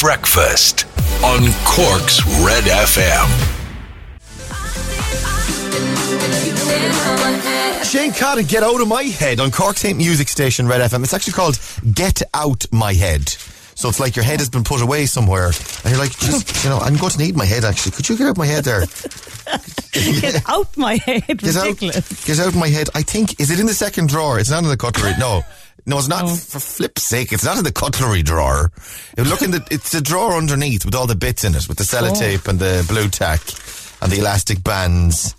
Breakfast on Cork's Red FM. Shane Cotton, Get Out of My Head on Cork's Hate Music Station, Red FM. It's actually called Get Out My Head. So it's like your head has been put away somewhere, and you're like, just, you know, I'm going to need my head actually. Could you get out my head there? Get out my head. Get out, Ridiculous. get out my head. I think, is it in the second drawer? It's not in the cutlery. No. No, it's not. Oh. For flip's sake, it's not in the cutlery drawer. You Look in the, it's the drawer underneath with all the bits in it, with the sellotape oh. and the blue tack and the elastic bands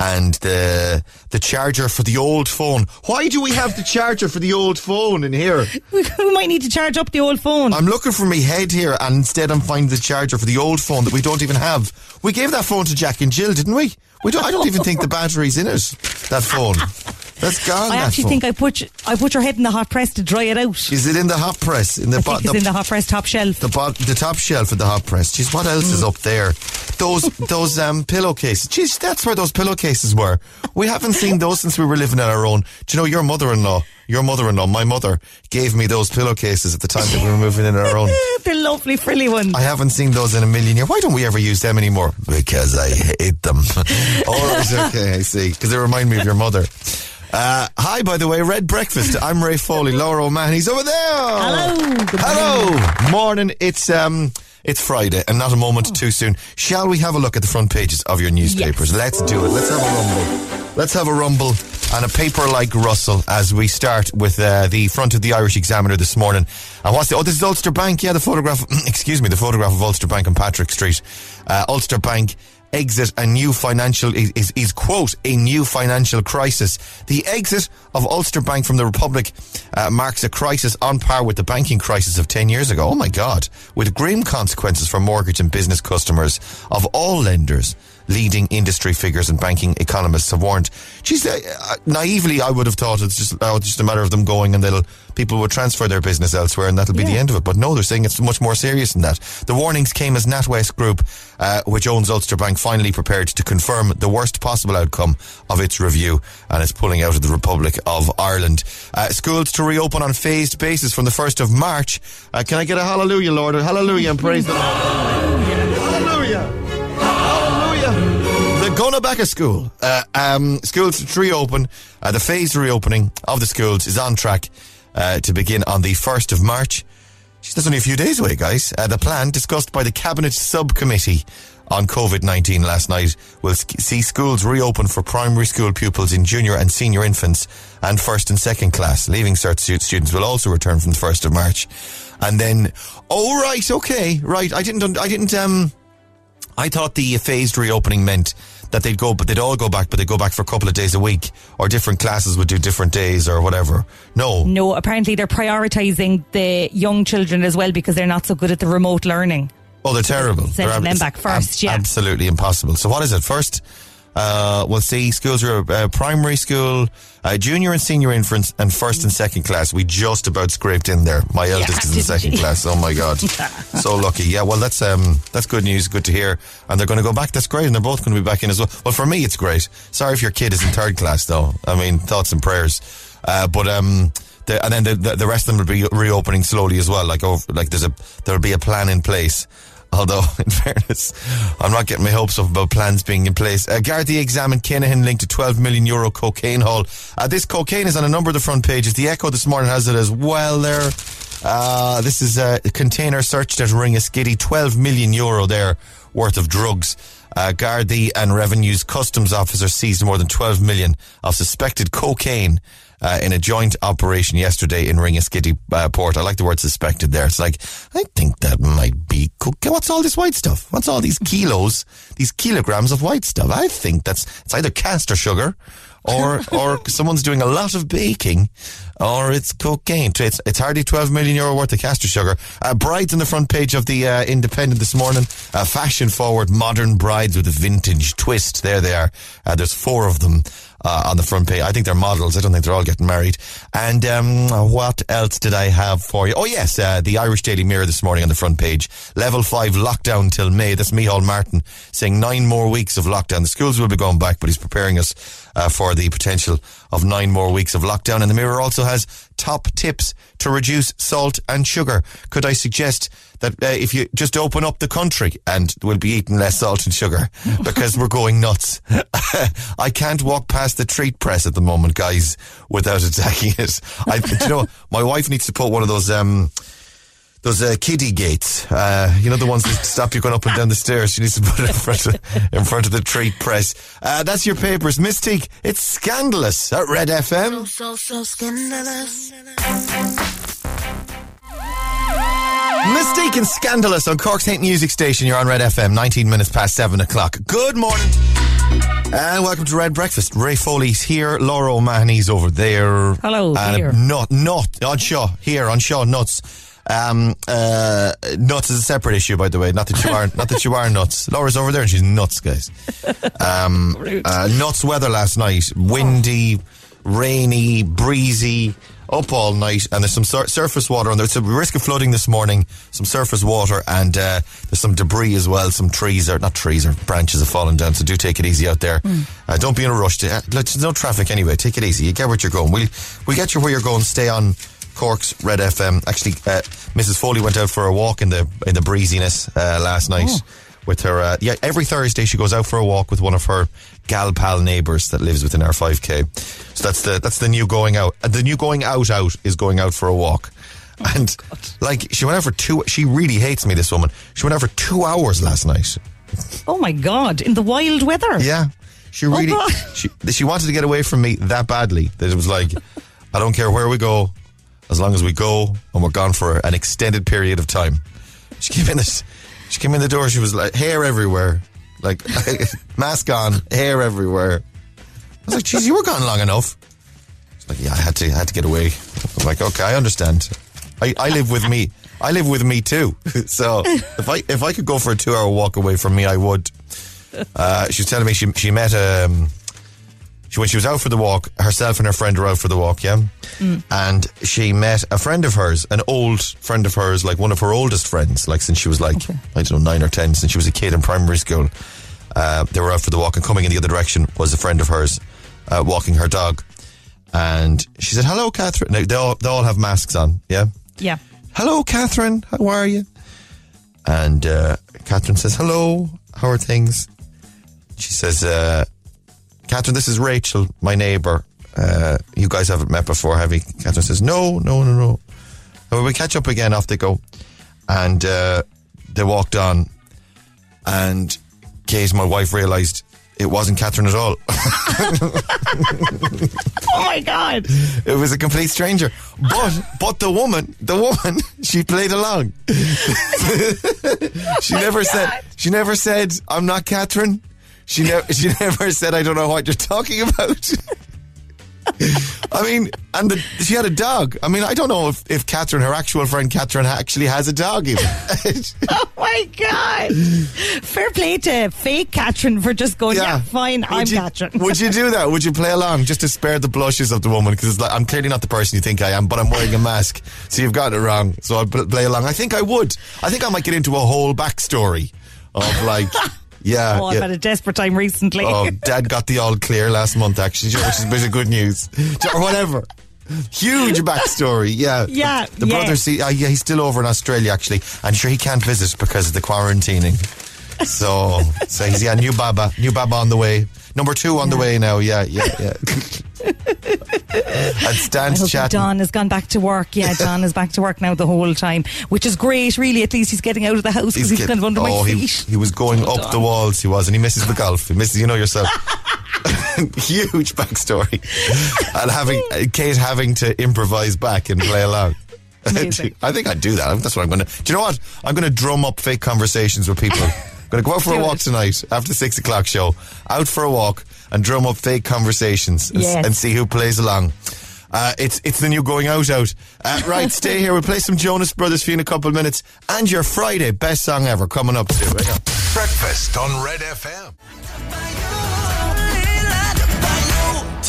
and the the charger for the old phone. Why do we have the charger for the old phone in here? We, we might need to charge up the old phone. I'm looking for my head here, and instead I'm finding the charger for the old phone that we don't even have. We gave that phone to Jack and Jill, didn't we? We don't. I don't even think the battery's in it. That phone. That's gone. I that actually phone. think I put I put your head in the hot press to dry it out. Is it in the hot press? In the bo- it's in the hot press top shelf. the, bo- the top shelf of the hot press. Jeez, what else is Mm. up there? Those those um pillowcases. Jeez, that's where those pillowcases were. We haven't seen those since we were living on our own. Do you know your mother-in-law? Your mother-in-law, my mother, gave me those pillowcases at the time that we were moving in on our own. the lovely frilly ones. I haven't seen those in a million years. Why don't we ever use them anymore? Because I hate them. All right, okay, I see. Because they remind me of your mother. Uh, hi, by the way, Red Breakfast. I'm Ray Foley. Laura O'Mahony's over there. Hello. Good Hello. Morning. It's um, it's Friday, and not a moment too soon. Shall we have a look at the front pages of your newspapers? Let's do it. Let's have a rumble. Let's have a rumble and a paper like Russell as we start with uh, the front of the Irish Examiner this morning. And what's the? Oh, this is Ulster Bank. Yeah, the photograph. excuse me, the photograph of Ulster Bank on Patrick Street. Uh, Ulster Bank exit a new financial is, is, is quote a new financial crisis. The exit of Ulster Bank from the Republic uh, marks a crisis on par with the banking crisis of ten years ago. Oh my God! With grim consequences for mortgage and business customers of all lenders. Leading industry figures and banking economists have warned. Geez, uh, naively, I would have thought it's just uh, just a matter of them going and they'll people will transfer their business elsewhere and that'll be the end of it. But no, they're saying it's much more serious than that. The warnings came as NatWest Group, uh, which owns Ulster Bank, finally prepared to confirm the worst possible outcome of its review and is pulling out of the Republic of Ireland. Uh, schools to reopen on phased basis from the 1st of March. Uh, can I get a hallelujah, Lord? Hallelujah and praise the Lord. Hallelujah. Hallelujah. They're going back to school. Uh, um, schools to reopen. Uh, the phased reopening of the schools is on track uh, to begin on the 1st of March. That's only a few days away, guys. Uh, the plan discussed by the Cabinet Subcommittee on COVID-19 last night will see schools reopen for primary school pupils in junior and senior infants and first and second class. Leaving cert stu- students will also return from the 1st of March. And then, oh right, okay, right. I didn't, I didn't, um, I thought the phased reopening meant that they'd go, but they'd all go back, but they'd go back for a couple of days a week, or different classes would do different days or whatever. No, No, apparently they're prioritising the young children as well because they're not so good at the remote learning. Oh, they're terrible. Sending They're ab- them back first, yeah. Absolutely impossible. So what is it? First, uh, we'll see schools are uh, primary school, uh, junior and senior infants, and first and second class. We just about scraped in there. My eldest is in second you? class. Oh my god, so lucky. Yeah, well that's um that's good news. Good to hear. And they're going to go back. That's great. And they're both going to be back in as well. Well, for me, it's great. Sorry if your kid is in third class though. I mean, thoughts and prayers. Uh, but um. The, and then the, the the rest of them will be reopening slowly as well. Like, over, like there's a there'll be a plan in place. Although, in fairness, I'm not getting my hopes up about plans being in place. Uh, Gardaí examined Kinahan linked to 12 million euro cocaine haul. Uh, this cocaine is on a number of the front pages. The Echo this morning has it as well there. Uh, this is a container searched at Ringaskiddy, 12 million euro there worth of drugs. Uh, Gardaí and Revenue's customs officer seized more than 12 million of suspected cocaine uh, in a joint operation yesterday in Ringaskiddy uh, port. I like the word suspected there. It's like, I think that might be cocaine. What's all this white stuff? What's all these kilos, these kilograms of white stuff? I think that's, it's either castor sugar or, or someone's doing a lot of baking or it's cocaine. It's, it's hardly 12 million euro worth of castor sugar. Uh, brides on the front page of the uh, Independent this morning. Uh, fashion forward modern brides with a vintage twist. There they are. Uh, there's four of them. Uh, on the front page. I think they're models. I don't think they're all getting married. And um, what else did I have for you? Oh, yes, uh, the Irish Daily Mirror this morning on the front page. Level 5 lockdown till May. That's Micheál Martin saying nine more weeks of lockdown. The schools will be going back, but he's preparing us uh, for the potential of nine more weeks of lockdown. And the Mirror also has top tips to reduce salt and sugar. Could I suggest that uh, if you just open up the country and we'll be eating less salt and sugar because we're going nuts. I can't walk past the treat press at the moment, guys, without attacking it. I, you know, my wife needs to put one of those, um, those uh, kiddie gates, uh, you know the ones that stop you going up and down the stairs. She needs to put it in front of, in front of the treat press. Uh, that's your papers, Mis-Teeq. It's scandalous at Red FM. So, so scandalous. Mis-Teeq and scandalous on Cork's Hate Music Station. You're on Red FM, 19 minutes past seven o'clock. Good morning. And welcome to Red Breakfast. Ray Foley's here. Laura O'Mahony's over there. Hello, and here. Nut, nut, on Shaw, here, on Shaw, nuts. Um, uh, nuts is a separate issue, by the way. Not that you are, not that you are nuts. Laura's over there and she's nuts, guys. Um, uh, nuts weather last night. Windy, rainy, breezy, up all night, and there's some sur- surface water on there. It's a risk of flooding this morning. Some surface water, and uh, there's some debris as well. Some trees are not trees, or branches have fallen down. So do take it easy out there. Uh, don't be in a rush. To, uh, there's no traffic anyway. Take it easy. You get where you're going. We'll we'll get you where you're going. Stay on. Cork's Red FM. Actually, uh, Mrs. Foley went out for a walk in the in the breeziness uh, last night with her. Uh, yeah, every Thursday she goes out for a walk with one of her gal pal neighbours that lives within our 5k. So that's the that's the new going out. And the new going out out is going out for a walk. And like she went out for two. She really hates me. This woman. She went out for two hours last night. Oh my God, in the wild weather. Yeah, she really God. she she wanted to get away from me that badly that it was like, I don't care where we go, as long as we go and we're gone for an extended period of time. She came in this, she came in the door. She was like hair everywhere, like mask on, hair everywhere. I was like, "Geez, you were gone long enough." She's like, "Yeah, I had to, I had to get away." I'm like, "Okay, I understand. I, I live with me. I live with me too. so if I if I could go for a two hour walk away from me, I would." Uh, she was telling me she she met um she when she was out for the walk, herself and her friend were out for the walk, yeah, and she met a friend of hers, an old friend of hers, like one of her oldest friends, like since she was like I don't know nine or ten, since she was a kid in primary school. Uh, they were out for the walk, and coming in the other direction was a friend of hers uh, walking her dog, and she said, "Hello, Catherine." Now, they all they all have masks on, yeah. Yeah. Hello, Catherine. How are you? And uh, Catherine says, Hello. How are things? She says, uh, Catherine, this is Rachel, my neighbour. Uh, you guys haven't met before, have you? Catherine says, No, no, no, no. And we catch up again. Off they go, and uh, they walked on. And Kate, my wife, realised it wasn't Catherine at all. Oh my God. It was a complete stranger. But but the woman, the woman, she played along. she never said she never said I'm not Catherine. She never she never said I don't know what you're talking about. I mean, and the, she had a dog. I mean, I don't know if, if Catherine, her actual friend Catherine, actually has a dog even. Oh my God. Fair play to fake Catherine for just going, yeah, fine, Would I'm you, Catherine. Would you do that? Would you play along just to spare the blushes of the woman? Because it's like I'm clearly not the person you think I am, but I'm wearing a mask, so you've got it wrong. So I'll play along. I think I would. I think I might get into a whole backstory of like, yeah, oh, I've yeah. had a desperate time recently. Oh, Dad got the all clear last month, actually, which is a bit of good news, or whatever. Huge backstory, yeah. Yeah, The yeah. brother, see, uh, yeah, he's still over in Australia, actually, I'm sure he can't visit because of the quarantining. So, so he's yeah, new Baba, new Baba on the way. Number two on the way now. Yeah, yeah, yeah. and I hope chatting. Don has gone back to work. Yeah, Don is back to work now the whole time, which is great, really. At least he's getting out of the house because he's, get- kind of under oh, my he, feet. he was going Oh, up the walls. He was, and he misses the golf. He misses, you know yourself. Huge backstory, and having Kate having to improvise back and play along. I think I'd do that. That's what I'm going to. Do you know what? I'm going to drum up fake conversations with people. I'm going to go out for a walk it. tonight after the six o'clock show. Out for a walk and drum up fake conversations and, s- Yes. and see who plays along. Uh, it's it's the new going out out. Uh, right, stay here. We'll play some Jonas Brothers for you in a couple of minutes. And your Friday best song ever coming up too. Hang. Breakfast on Red FM.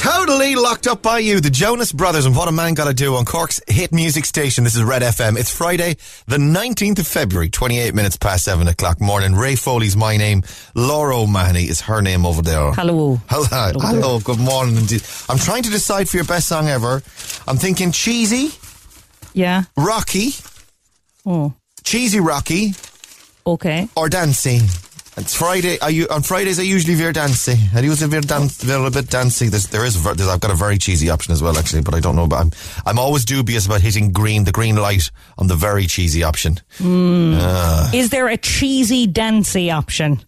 Totally locked up by you, the Jonas Brothers, and what a man got to do on Cork's hit music station. This is Red FM. It's Friday, the 19th of February, 28 minutes past 7 o'clock morning. Ray Foley's my name. Laura O'Mahony is her name over there. Hello. Hello. Hello. Hello. Good morning. indeed. I'm trying to decide for your best song ever. I'm thinking cheesy, Yeah. rocky, Oh, cheesy rocky, okay. or dancey. It's Friday. Are you on Fridays? I usually veer dancey. I usually veer dan- veer a bit dancey. There's, there is. There's, I've got a very cheesy option as well, actually, but I don't know. But I'm, I'm always dubious about hitting green, the green light on the very cheesy option. Hmm. Uh, is there a cheesy dancey option?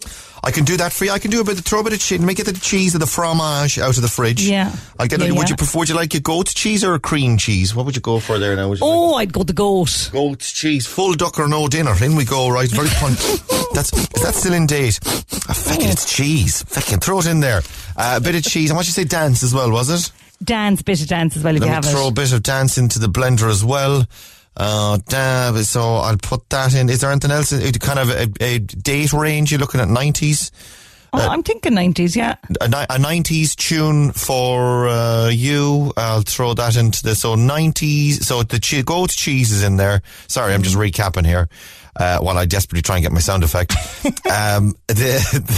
I can do that for you. I can do a bit, of throw a bit of cheese, make it the cheese or the fromage out of the fridge. Yeah. I get. Yeah, it. Would yeah. you prefer? Would you like a goat's cheese or a cream cheese? What would you go for there now? You like- Oh, I'd go the goat. Goat's cheese, full duck or no dinner. In we go, right? Very fun. That's is that still in date? Ah, fucking, it's cheese. Fucking throw it in there. Uh, a bit of cheese. And what you to say, dance as well, was it? Dance, bit of dance as well if Let you me have throw a bit of dance into the blender as well. Uh, dab, so I'll put that in. Is there anything else? Uh, Kind of a, a date range? You're looking at 90s? Oh, I'm thinking 90s, yeah. a, a 90s tune for uh, you. I'll throw that into the so 90s. So the che- goat cheese is in there. Sorry, I'm just recapping here. Uh, while I desperately try and get my sound effect. um, the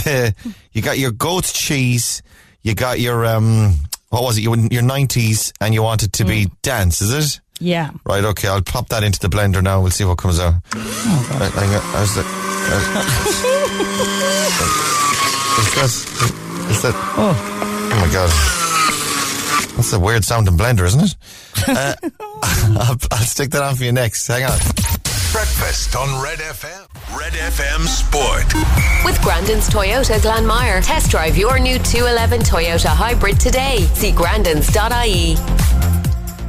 the you got your goat cheese. You got your um, what was it? Your your 90s, and you want it to be dance, is it? Yeah. Right. Okay. I'll pop that into the blender now. We'll see what comes out. Right, hang on, how's that? Is that? Is that? Oh, Oh my god. That's a weird sounding blender, isn't it? Uh, I'll, I'll stick that on for you next. Hang on. Breakfast on Red FM. Red FM Sport. With Grandin's Toyota Glanmire. Test drive your new 211 Toyota Hybrid today. See grandins.ie.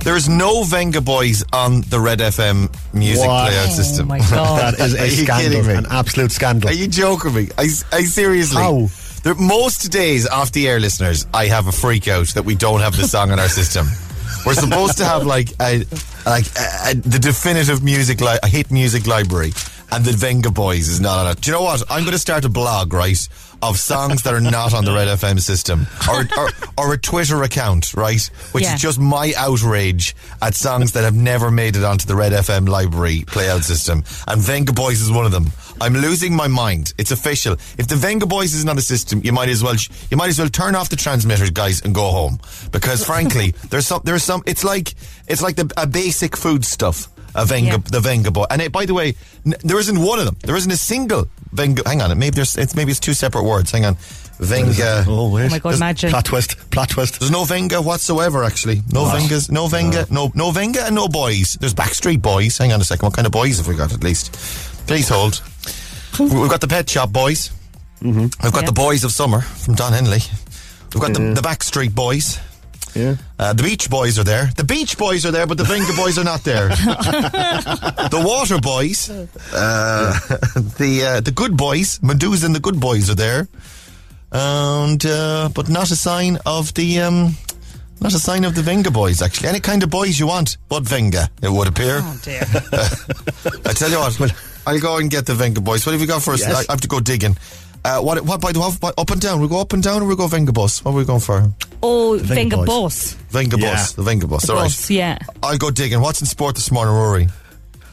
There is no Venga Boys on the Red FM music What? playout oh system. my God. That is Are a you scandal, kidding me? an absolute scandal. Are you joking me? I, I seriously. How? There, most days off the air, listeners, I have a freak out that we don't have the song in our system. We're supposed to have like a, like a, a, the definitive music, li- a hit music library, and the Venga Boys is not on it. Do you know what? I'm going to start a blog, right, of songs that are not on the Red FM system, or or, or a Twitter account, right, which Yeah. is just my outrage at songs that have never made it onto the Red FM library playout system, and Venga Boys is one of them. I'm losing my mind. It's official. If the Venga Boys isn't on the system, you might as well you might as well turn off the transmitters, guys, and go home. Because frankly, there's some there's some. It's like it's like the a basic food stuff. A Venga, Yeah. the Venga boy, and it, by the way, n- there isn't one of them. There isn't a single Venga. Hang on, maybe there's it's maybe it's two separate words. Hang on, Venga. Oh, wait. Oh my God, imagine. Plot twist, plot twist. There's no Venga whatsoever, actually. No Vengas, no Venga, no no Venga, and no boys. There's Backstreet Boys. Hang on a second. What kind of boys have we got at least? Please hold. We- We've got the Pet Shop Boys. Mm-hmm. We've got Yeah. the Boys of Summer from Don Henley. We've got the, the Backstreet Boys. Yeah. Uh, the Beach Boys are there. The Beach Boys are there, but the Venga Boys are not there. the Water Boys, uh, the uh, the Good Boys, Medusa and the Good Boys are there, and uh, but not a sign of the um, not a sign of the Venga Boys. Actually, any kind of boys you want, but Venga, it would appear. Oh, dear. I tell you what, I'll go and get the Venga Boys. What have you got first? Yes. I, I have to go digging. Uh, what what by the what, up and down? We go up and down, or we go Venga Bus? What are we going for? Oh, Venga Venga Boys. Boss. Venga Bus, the Venga Bus. All right. Boss, yeah. I'll go digging. What's in sport this morning, Rory?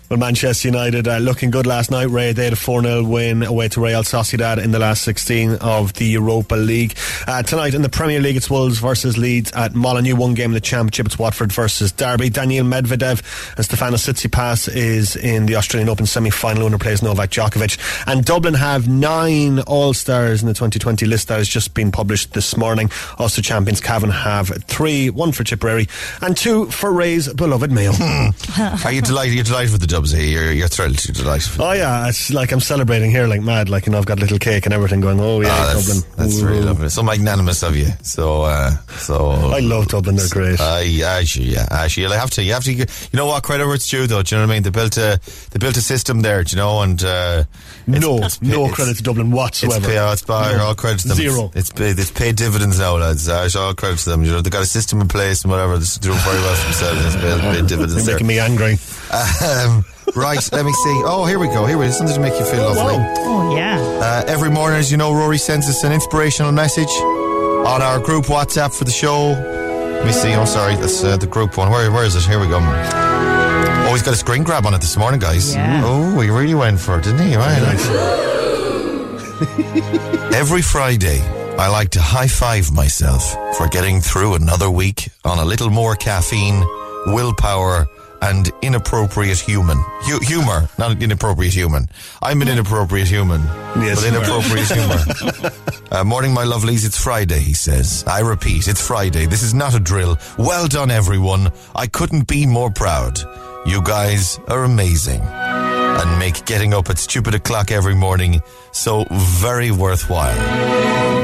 Well, Manchester United uh, looking good last night. Ray, they had a 4 0 win away to Real Sociedad in the last 16 of the Europa League. Uh, tonight in the Premier League, it's Wolves versus Leeds at Molineux. One game in the Championship, it's Watford versus Derby. Daniil Medvedev and Stefanos Tsitsipas is in the Australian Open semi final. Winner plays Novak Djokovic. And Dublin have nine All Stars in the 2020 list that has just been published this morning. Also, champions Cavan have three one for Tipperary and two for Ray's beloved Mayo. Are you delighted? You're delighted with the here. You're, you're thrilled. You're delighted. Oh yeah, it's like I'm celebrating here like mad. Like you know, I've got a little cake and everything going. Oh yeah, Ah, that's, Dublin. that's Ooh. really lovely. So magnanimous of you. So, uh, so. I love Dublin. They're great. Uh, yeah, actually, yeah, actually, you have to, you have to. You know what? Credit where it's due, though. Do you know what I mean? They built a, they built a system there. Do you know? And uh, no, it's- no it's- credit to Dublin It's whatsoever. pay, oh, it's by, No. all credit to them. Zero. It's, it's, paid, it's paid dividends now, lads. Uh, it's all credit to them. You know, they got a system in place and whatever. They're doing very well for themselves. It's paid, paid dividends They're making me angry. Um, right, let me see. Oh, here we go. Here we go. Something to make you feel lovely. Oh, yeah. Uh, every morning, as you know, Rory sends us an inspirational message on our group WhatsApp for the show. Let me see. Oh, sorry. That's uh, the group one. Where, where is it? Here we go. Oh, he's got a screen grab on it this morning, guys. Yeah. Oh, he really went for it, didn't he? Right. Every Friday, I like to high five myself for getting through another week on a little more caffeine, willpower, and inappropriate human. Hu- humor, not inappropriate human. I'm an inappropriate human. Yes, but inappropriate humor. Uh, morning, my lovelies. It's Friday, he says. I repeat, it's Friday. This is not a drill. Well done, everyone. I couldn't be more proud. You guys are amazing and make getting up at stupid o'clock every morning so very worthwhile.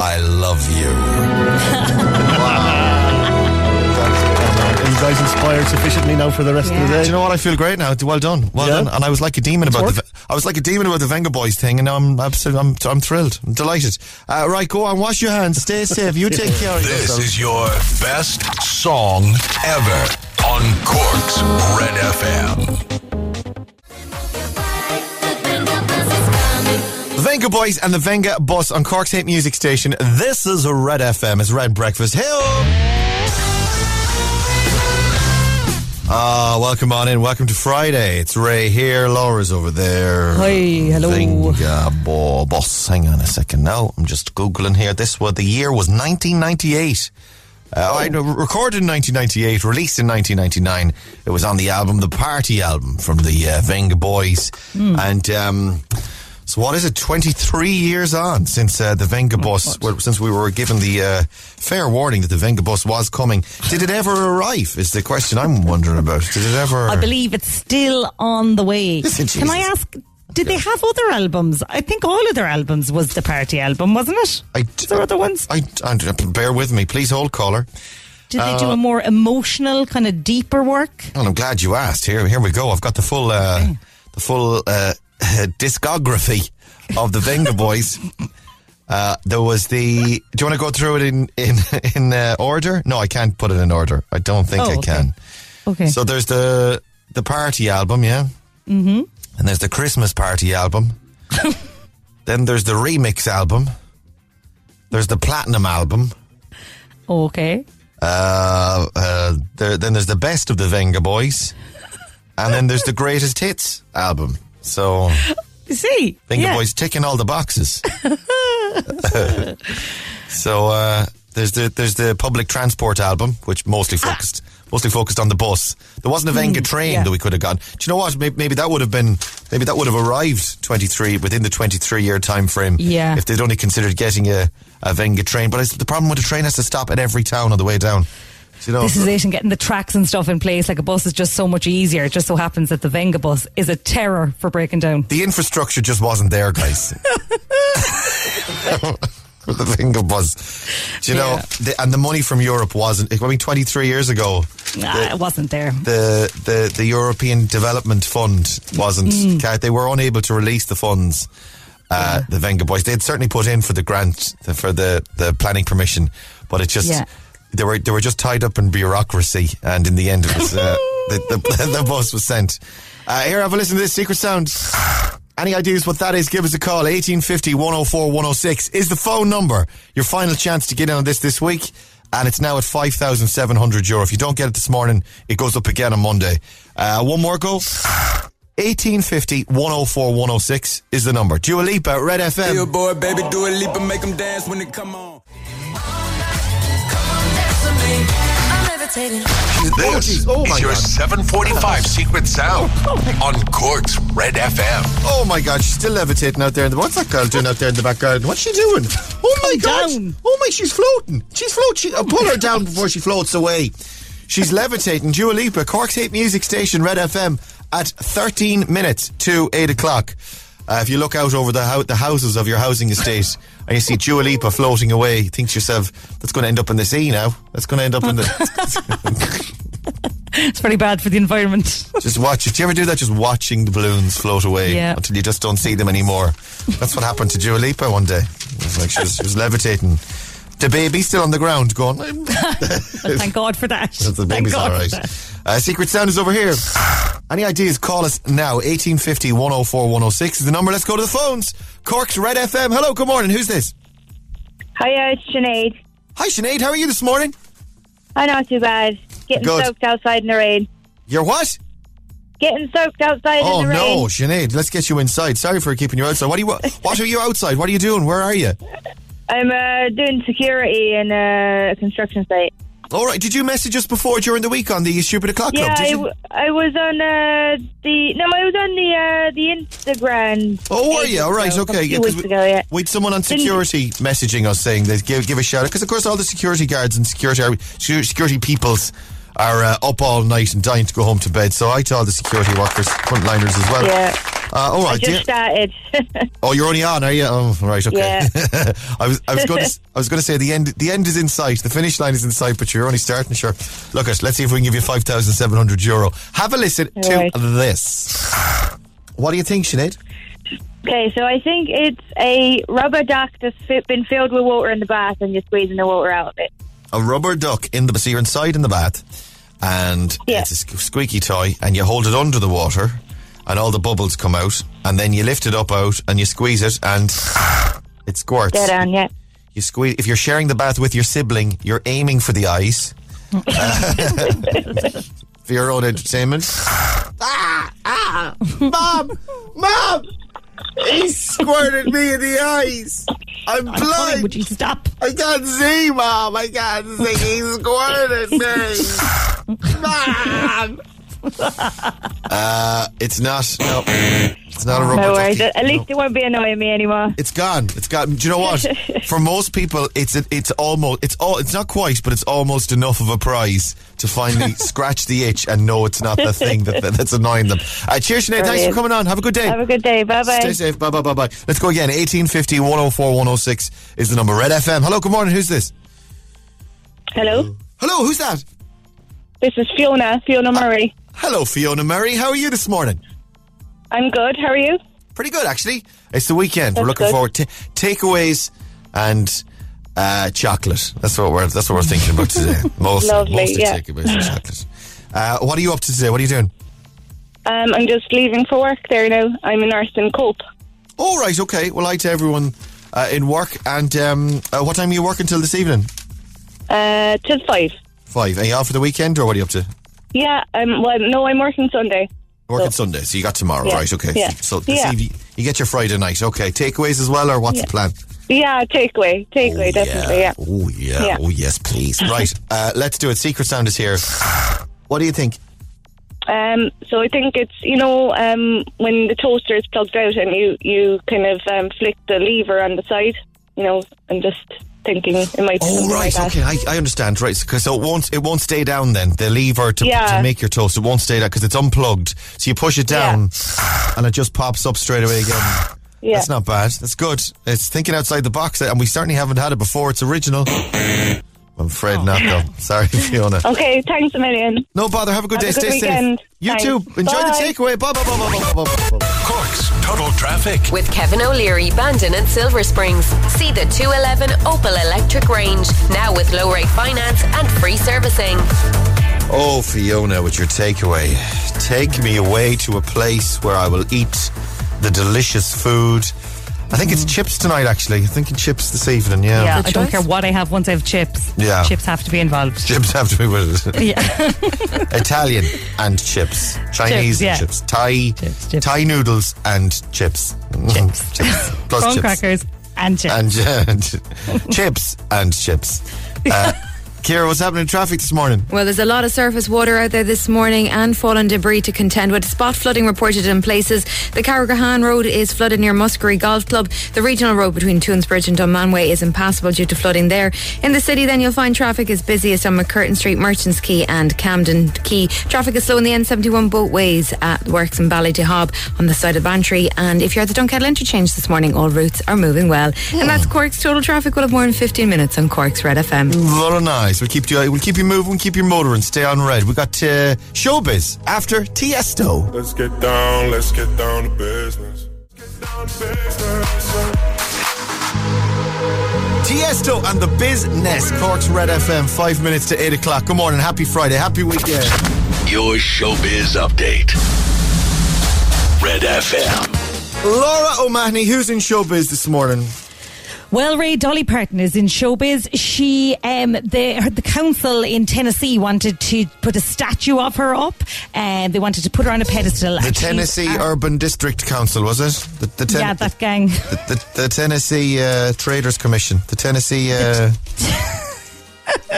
I love you. Are guys inspired sufficiently now for the rest of the day? Do you know what? I feel great now. Well done. Well Yeah. done. And I was like a demon about the. I was like a demon about the Venga Boys thing, and now I'm absolutely. I'm, I'm thrilled. I'm delighted. Uh, right, go on. Wash your hands. Stay safe. You take care of This yourself. This is your best song ever on Cork's Red FM. Venga Boys and the Venga Bus on Cork's Hate Music Station. This is a Red FM. It's Red Breakfast. Hey! Ah, welcome on in. Welcome to Friday. It's Ray here. Laura's over there. Hi, hello. Venga Bo- Bus. Hang on a second now. I'm just Googling here. This was the year was 1998. Uh, I recorded in 1998, released in 1999. It was on the album, the Party album from the uh, Venga Boys. And um, so, what is it? 23 years on since uh, the Venga Bus, well, since we were given the uh, fair warning that the Venga Bus was coming. Did it ever arrive? Is the question I'm wondering about. Did it ever? I believe it's still on the way. Listen, Can I ask? Did they have other albums? I think all of their albums was the party album, wasn't it? I, Is there other ones? I, I, bear with me, please hold caller. Did they Uh, do a more emotional, kind of deeper work? Well, I'm glad you asked. Here, here we go. I've got the full, uh, the full uh, discography of the Venga Boys. Uh, there was the. Do you want to go through it in in in uh, order? No, I can't put it in order. I don't think Oh, I okay. can. Okay. So there's the the party album, yeah. Mm-hmm. And there's the Christmas party album. then there's the remix album. There's the platinum album. okay. Uh, uh, there, then there's the best of the Venga Boys, and then there's the greatest hits album. So see? Venga yeah. Boys ticking all the boxes. so uh, there's the there's the public transport album, which mostly focused mostly focused on the bus. There wasn't a Venga train yeah. that we could have gone. Do you know what? Maybe, maybe that would have been maybe that would have arrived 23 within the 23 year time frame. Yeah. If they'd only considered getting a, a Venga train, but the problem with the train has to stop at every town on the way down. You know, This is it, and getting the tracks and stuff in place. Like a bus is just so much easier. It just so happens that the Venga bus is a terror for breaking down. the infrastructure just wasn't there, guys. The Venga bus, Do you know, Yeah. the, and the money from Europe wasn't. I mean, twenty three years ago, Nah, it wasn't there. the the the European Development Fund wasn't. Mm. They were unable to release the funds. Uh, The Venga Boys, they'd certainly put in for the grant for the the planning permission, but it just Yeah. They were they were just tied up in bureaucracy, and in the end, it was uh, the, the the bus was sent. Uh, here, have a listen to this secret sound. Any ideas what that is? Give us a call. 1850 104 106 is the phone number. Your final chance to get in on this this week. And it's now at 5,700 euro. If you don't get it this morning, it goes up again on Monday. Uh, one more go. 1850 104 106 is the number. Dua Lipa, Red FM. Feel boy, baby, do a leap and make them dance when they come on. I'm levitating. This Oh, is your God. 745 Secret Sound on Cork's Red FM. Oh my God, she's still levitating out there. In the, what's that girl doing out there in the back garden? What's she doing? Oh my Come God! down. Oh my, she's floating. She's floating. She, I'll pull her down before she floats away. She's levitating. Dua Lipa, Cork's Hate Music Station, Red FM, at 13 minutes to 8 o'clock. Uh, if you look out over the, hou- the houses of your housing estate and you see Dua Lipa floating away, you think to yourself, that's going to end up in the sea now. That's going to end up in the. It's very bad for the environment. Just watch it. Do you ever do that? Just watching the balloons float away Yeah. until you just don't see them anymore. That's what happened to Dua Lipa one day. It was like she was, she was levitating. The baby's still on the ground going, Thank God for that. the Thank baby's God all for right. that. Uh, Secret Sound is over here. Any ideas? Call us now. 1850 104 106 is the number. Let's go to the phones. Cork's Red FM. Hello, good morning. Who's this? Hiya, it's Sinead. Hi, Sinead. How are you this morning? I'm not too bad. Getting Good. soaked outside in the rain. You're what? Getting soaked outside Oh in the rain. no, Sinead, let's get you inside. Sorry for keeping you outside. What are you? What are you outside? What are you doing? Where are you? I'm uh, doing security in a construction site. All right. Did you message us before during the week on the Stupid O'clock Yeah, Club? I, Did you? w- I was on uh, the no, I was on the uh, the Instagram. Oh, were you? All right, ago, okay. A Yeah, few 'cause we, ago, yeah. we had someone on security messaging us saying they give give a shout out because of course all the security guards and security security peoples are uh, up all night and dying to go home to bed. So I told the security workers, frontliners as well. Yeah. Uh, all I just started. Oh, you're only on, are you? Oh, right, okay. Yeah. I was, I was going to, I was going to say the end, the end is in sight. The finish line is in sight, but you're only starting. Sure. Look at, let's see if we can give you five thousand seven hundred euro. Have a listen to this. What do you think, Sinead? okay, so I think it's a rubber duck that's been filled with water in the bath, and you're squeezing the water out of it. A rubber duck in the, so you're inside in the bath, and Yeah. it's a squeaky toy, and you hold it under the water, and all the bubbles come out, and then you lift it up out, and you squeeze it, and it squirts. Dead on, yeah. You squeeze. If you're sharing the bath with your sibling, you're aiming for the eyes. for your own entertainment. Ah, ah, mom, mom, he squirted me in the eyes. I'm blind. would you stop? I can't see, mom. I can't see. He squirted me. mom. Uh, it's not. No, it's not a rubber No ducky. worries. At No. least it won't be annoying me anymore. It's gone. It's gone. Do you know what? For most people, it's it's almost it's all it's not quite, but it's almost enough of a prize to finally scratch the itch and know it's not the thing that, that- that's annoying them. Uh, cheers, Sinead. Thanks for coming on. Have a good day. Have a good day. Bye bye. Stay safe. Bye bye bye bye. Let's go again. 1850 104 106 is the number. Red FM. Hello. Good morning. Who's this? Hello. Hello. Who's that? This is Fiona. Fiona Murray. Hello, Fiona Murray. How are you this morning? I'm good. How are you? Pretty good, actually. It's the weekend. we're looking good. forward to takeaways and uh, chocolate. That's what we're that's what we're thinking about today. Mostly, Lovely, mostly yeah. takeaways and chocolate. Uh, what are you up to today? What are you doing? Um, I'm just leaving for work there now. I'm a nurse in Cope. All right, okay. Well, hi to everyone uh, in work. And um, uh, what time are you working till this evening? Uh, till five. Five. Are you off for the weekend, or what are you up to? Yeah. Um. Well, no, I'm working Sunday. Working So- Sunday, so you got tomorrow, Yeah, right? Okay. yeah, So this yeah. evening you get your Friday night. Okay. Takeaways as well, or what's the plan? Yeah, takeaway. Takeaway, Oh, definitely. Yeah. Oh yeah. Yeah. Oh yes, please. right. Uh, let's do it. Secret sound is here. What do you think? Um. So I think it's you know um when the toaster is plugged out and you you kind of um, flick the lever on the side. You know, I'm just thinking it might Oh, oh right, like okay, I, I understand. Right, because so it won't it won't stay down. Then the lever to, Yeah. to make your toast it won't stay down because it's unplugged. So you push it down, and it just pops up straight away again. Yeah. That's not bad. That's good. It's thinking outside the box, uh, and we certainly haven't had it before. It's original. I'm afraid not, oh. though. Sorry, Fiona. Okay. Thanks a million. No bother. Have a good Have day. a good Stay weekend. safe. You Thanks. too. Enjoy Bye. the takeaway. Bye bye bye bye bye bye bye. bye. Cork's Total Traffic. With Kevin O'Leary, Bandon and Silver Springs. See the 211 Opel Electric range. Now with low rate finance and free servicing. Oh, Fiona, with your takeaway. Take me away to a place where I will eat the delicious food. I think it's chips tonight, actually. I'm thinking chips this evening, yeah. Yeah, Good I don't care what I have once I have chips. Yeah. Chips have to be involved. Chips have to be with it. Yeah. Italian and chips. Chinese Chips, yeah. and chips. Thai, Chips, chips. Thai noodles and chips. Chips. chips. Plus Prawn chips. crackers and chips. And uh, chips and chips. Uh, Kira, what's happening in traffic this morning? Well, there's a lot of surface water out there this morning and fallen debris to contend with. Spot flooding reported in places. The Carrigrohane Road is flooded near Muskerry Golf Club. The regional road between Toonsbridge and Dunmanway is impassable due to flooding there. In the city, then you'll find traffic is busiest on MacCurtain Street, Merchants Quay, and Camden Quay. Traffic is slow in the N71 both ways at Works in Ballydehob on the side of Bantry. And if you're at the Dunkettle interchange this morning, all routes are moving well. And that's oh. Cork's total traffic. We'll have more in 15 minutes on Cork's Red FM. Very nice. We'll keep you. We'll keep you moving. Keep you motoring. Stay on red. We got uh, showbiz after Tiesto. Let's get down, let's get down to business. Let's get down to business. Tiesto and the Business. Cork's Red FM. Five minutes to eight o'clock. Good morning. Happy Friday. Happy weekend. Your showbiz update. Red FM. Laura O'Mahony, who's in showbiz this morning? Well, Ray Dolly Parton is in showbiz. She, um, the the council in Tennessee wanted to put a statue of her up, and they wanted to put her on a pedestal. The Tennessee uh, Urban District Council, was it? The, the ten- yeah, that gang. the, the, the Tennessee uh, Traders Commission, the Tennessee, uh,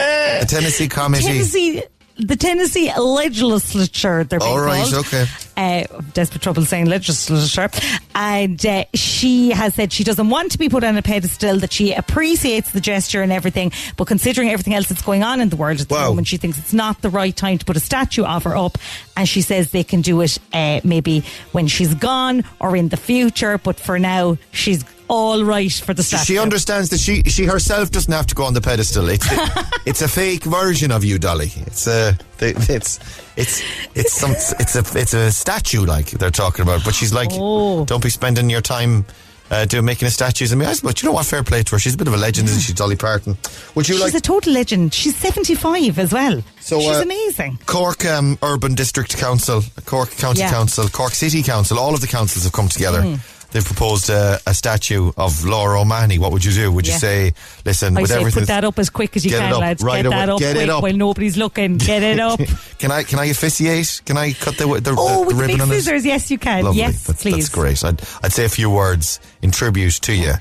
the Tennessee Committee. Tennessee, the Tennessee legislature. They're being All right, called. okay. Uh, desperate trouble saying legislature, and uh, she has said she doesn't want to be put on a pedestal. That she appreciates the gesture and everything, but considering everything else that's going on in the world at the Wow. moment, she thinks it's not the right time to put a statue of her up. And she says they can do it uh, maybe when she's gone or in the future, but for now she's all right for the statue. She understands that she she herself doesn't have to go on the pedestal. It's it's a fake version of you, Dolly. It's a it's it's it's some it's a it's a statue like they're talking about. But she's like, Oh. don't be spending your time. Uh, doing making a statues of me, but you know what? Fair play to her. She's a bit of a legend, isn't she, Dolly Parton? Would you She's like a total legend. She's 75 as well. So, She's uh, amazing. Cork um, Urban District Council, Cork County Yeah. Council, Cork City Council, all of the councils have come together. Mm. They've proposed uh, a statue of Laura O'Mahony. What would you do? Would you Yeah. say, listen, I with say everything? put that up as quick as you it can, up, lads. right get away. that up Get it up. while nobody's looking. Get it up. Can I can I officiate? Can I cut the the, oh, the, with the ribbon on it? scissors. Yes, you can. Lovely. Yes, that's, please. That's great. I'd, I'd say a few words in tribute to you.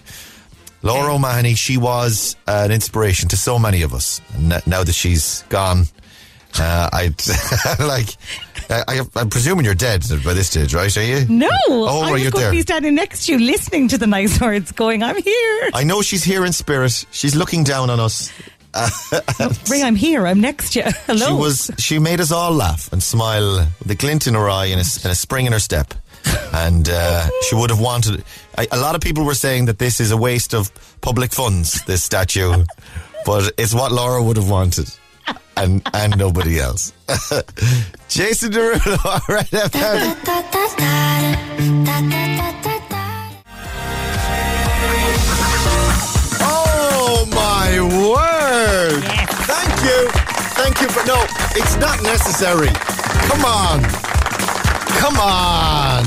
Laura O'Mahony, she was uh, an inspiration to so many of us. And now that she's gone, uh, I'd like. I, I, I'm presuming you're dead by this stage, right? Are you? No, Oh, right, you're going there. to be standing next to you, listening to the nice words, going, "I'm here." I know she's here in spirit. She's looking down on us. Ray, I'm here. I'm next to you. Hello. She was. She made us all laugh and smile with a glint in her eye and a, and a spring in her step. And uh, she would have wanted. I, a lot of people were saying that this is a waste of public funds. This statue, but it's what Laura would have wanted, and and nobody else. Jason Derulo, Red FM. Oh my word! Thank you, thank you, but no, it's not necessary. Come on, come on.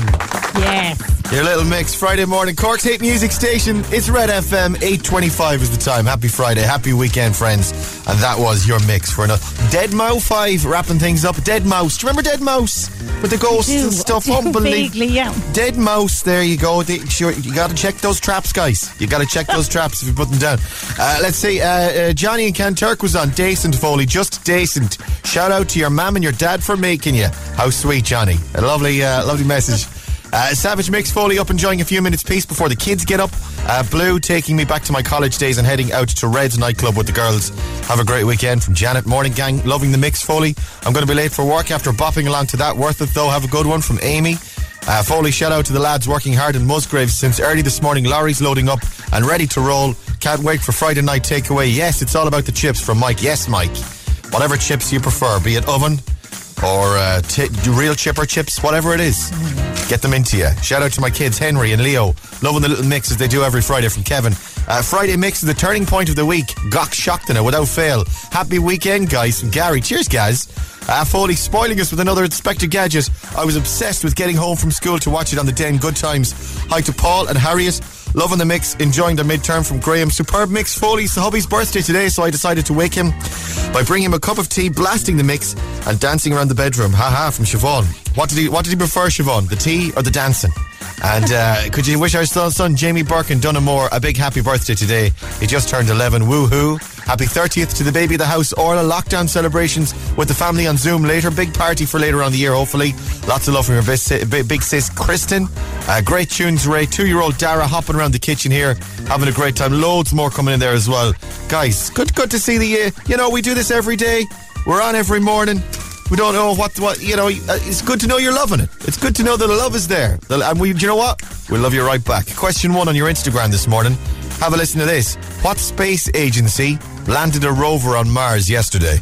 Yes. Your little mix Friday morning. Cork's hit music station. It's Red FM. 8.25 is the time. Happy Friday. Happy weekend, friends. And that was your mix for another. Dead Mouse 5 wrapping things up. Dead Mouse. Do you remember Dead Mouse? With the ghosts do. and stuff. Unbelievable. yeah. Dead Mouse. There you go. The- sure, you got to check those traps, guys. You got to check those traps if you put them down. Uh, let's see. Uh, uh, Johnny and Kanturk was on. Decent, Foley. Just decent. Shout out to your mum and your dad for making you. How sweet, Johnny. A lovely, uh, lovely message. Uh, Savage Mix Foley up enjoying a few minutes peace before the kids get up. Uh, Blue taking me back to my college days and heading out to Red's nightclub with the girls. Have a great weekend from Janet Morning Gang. Loving the mix Foley. I'm going to be late for work after bopping along to that. Worth it though. Have a good one from Amy. Uh, Foley, shout out to the lads working hard in Musgraves since early this morning. Lorry's loading up and ready to roll. Can't wait for Friday night takeaway. Yes, it's all about the chips from Mike. Yes, Mike. Whatever chips you prefer, be it oven or uh, t- real chipper chips, whatever it is. Get them into you. Shout out to my kids, Henry and Leo. Loving the little mixes they do every Friday from Kevin. Uh, Friday mix is the turning point of the week. Gok Shockton without fail. Happy weekend, guys. From Gary. Cheers, guys. Uh, Foley spoiling us with another Inspector Gadget. I was obsessed with getting home from school to watch it on the den. Good times. Hi to Paul and Harriet. Loving the mix, enjoying the midterm from Graham. Superb mix. Foley's hubby's birthday today, so I decided to wake him by bringing him a cup of tea, blasting the mix, and dancing around the bedroom. Haha, from Siobhan. What did he What did he prefer, Siobhan? The tea or the dancing? And uh, could you wish our son, Jamie Burke and Dunamore a big happy birthday today? He just turned 11. Woohoo! Happy 30th to the baby of the house. Orla lockdown celebrations with the family on Zoom later. Big party for later on the year, hopefully. Lots of love from your big, big sis, Kristen. Uh, great tunes, Ray. Two year old Dara hopping around the kitchen here, having a great time. Loads more coming in there as well. Guys, good, good to see the. Uh, you know, we do this every day. We're on every morning. We don't know what what you know. uh, It's good to know you're loving it. It's good to know that the love is there. And we, you know what? We'll love you right back. Question one on your Instagram this morning. Have a listen to this. What space agency landed a rover on Mars yesterday?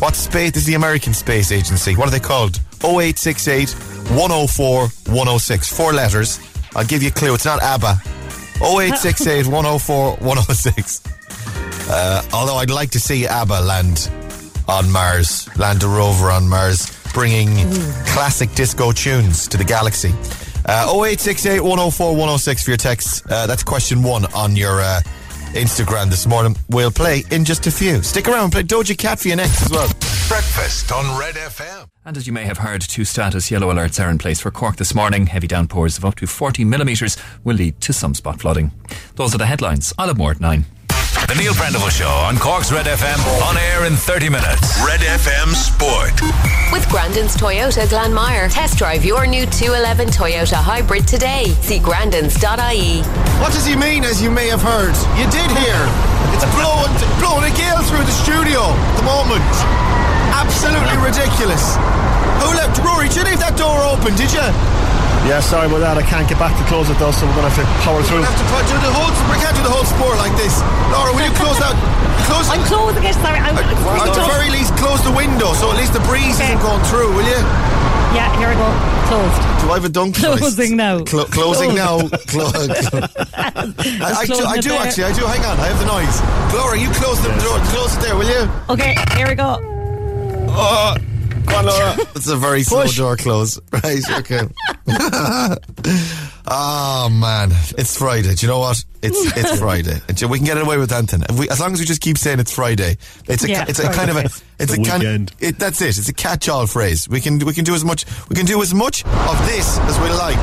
What space? This is the American Space Agency. What are they called? 0868 104 106. Four letters. I'll give you a clue. It's not ABBA. 0868 104 106. Uh, although I'd like to see ABBA land on Mars, land a rover on Mars, bringing classic disco tunes to the galaxy. Uh, 0868 104 106 for your texts. Uh, that's question one on your uh, Instagram this morning. We'll play in just a few. Stick around, play Doja Cat for you next as well. Breakfast on Red FM. And as you may have heard, two status yellow alerts are in place for Cork this morning. Heavy downpours of up to 40 millimetres will lead to some spot flooding. Those are the headlines. I'll have more at 9. The Neil Prendeville Show on Cork's Red FM. On air in 30 minutes. Red FM Sport. With Grandin's Toyota Glanmire. Test drive your new 211 Toyota Hybrid today. See grandins.ie. What does he mean, as you may have heard? You did hear. It's blowing, blowing a gale through the studio at the moment. Absolutely ridiculous. Who left? Rory, did you leave that door open, did you? Yeah, sorry about that. I can't get back to close it though, so we're going to have to power through. We have to put- do the whole. We can't do the whole sport like this. Laura, will you close that? Close. I'm closing it. Sorry, I'm. At the very least, close the window so at least the breeze isn't going through, will you? Yeah, here we go. Closed. Do I have a dunk Closing now. Clo- closing now. Closed. Clo- I, I, do, I do actually. I do. Hang on. I have the noise. Laura, you close the door. Close it there, will you? Okay, here we go. Oh, go on, That's a very slow Push. door close. Right, okay. oh, man. It's Friday. Do you know what? It's it's Friday. We can get away with anything. If we, as long as we just keep saying it's Friday. It's a, Yeah, it's a kind of a, Friday. it's The a kind weekend. it, that's it. It's a catch-all phrase. We can, we can do as much, we can do as much of this as we like.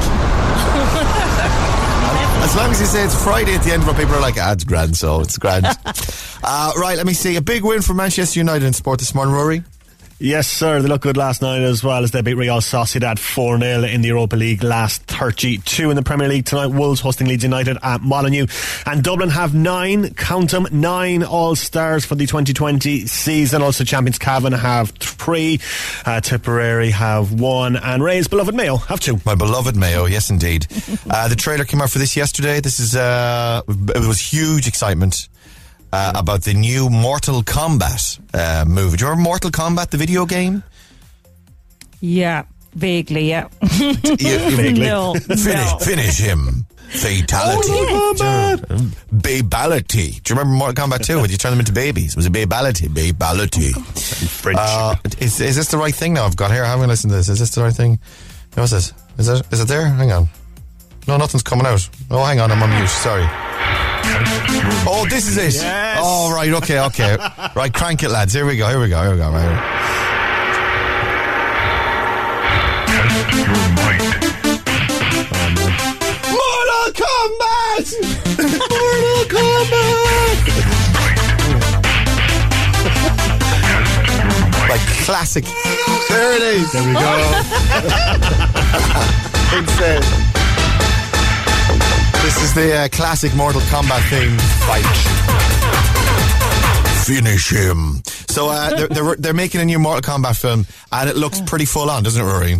As long as you say it's Friday at the end of it, people are like, ah, it's grand, so it's grand. uh, right, let me see. A big win for Manchester United in sport this morning, Rory. Yes, sir. They look good last night as well as they beat Real Sociedad 4 0 in the Europa League last 32 in the Premier League tonight. Wolves hosting Leeds United at Molineux. And Dublin have nine, count them, nine All Stars for the 2020 season. Also, champions Cavan have three, uh, Tipperary have one, and Ray's beloved Mayo have two. My beloved Mayo, yes, indeed. uh, the trailer came out for this yesterday. This is uh, it was huge excitement uh, about the new Mortal Kombat uh, movie. Do you remember Mortal Kombat, the video game? Yeah, vaguely, yeah. You- No, finish, no. finish him. Fatality. Babality. Do you remember Mortal Kombat 2 when you turn them into babies? It was a babality. Babality. French. Uh, is, is this the right thing now I've got here? I haven't listened to this. Is this the right thing? No, what's this? Is it, is it there? Hang on. No, nothing's coming out. Oh, hang on. I'm on mute. Sorry. Oh, this is it. Yes. Oh, right. Okay, okay. right, crank it, lads. Here we go. Here we go. Here we go. Right. Mortal Kombat! Mortal Kombat! like classic. There it is. there we go. Insane. This is the uh, classic Mortal Kombat theme fight. Finish him. So uh, they're, they're they're making a new Mortal Kombat film, and it looks pretty full on, doesn't it, Rory?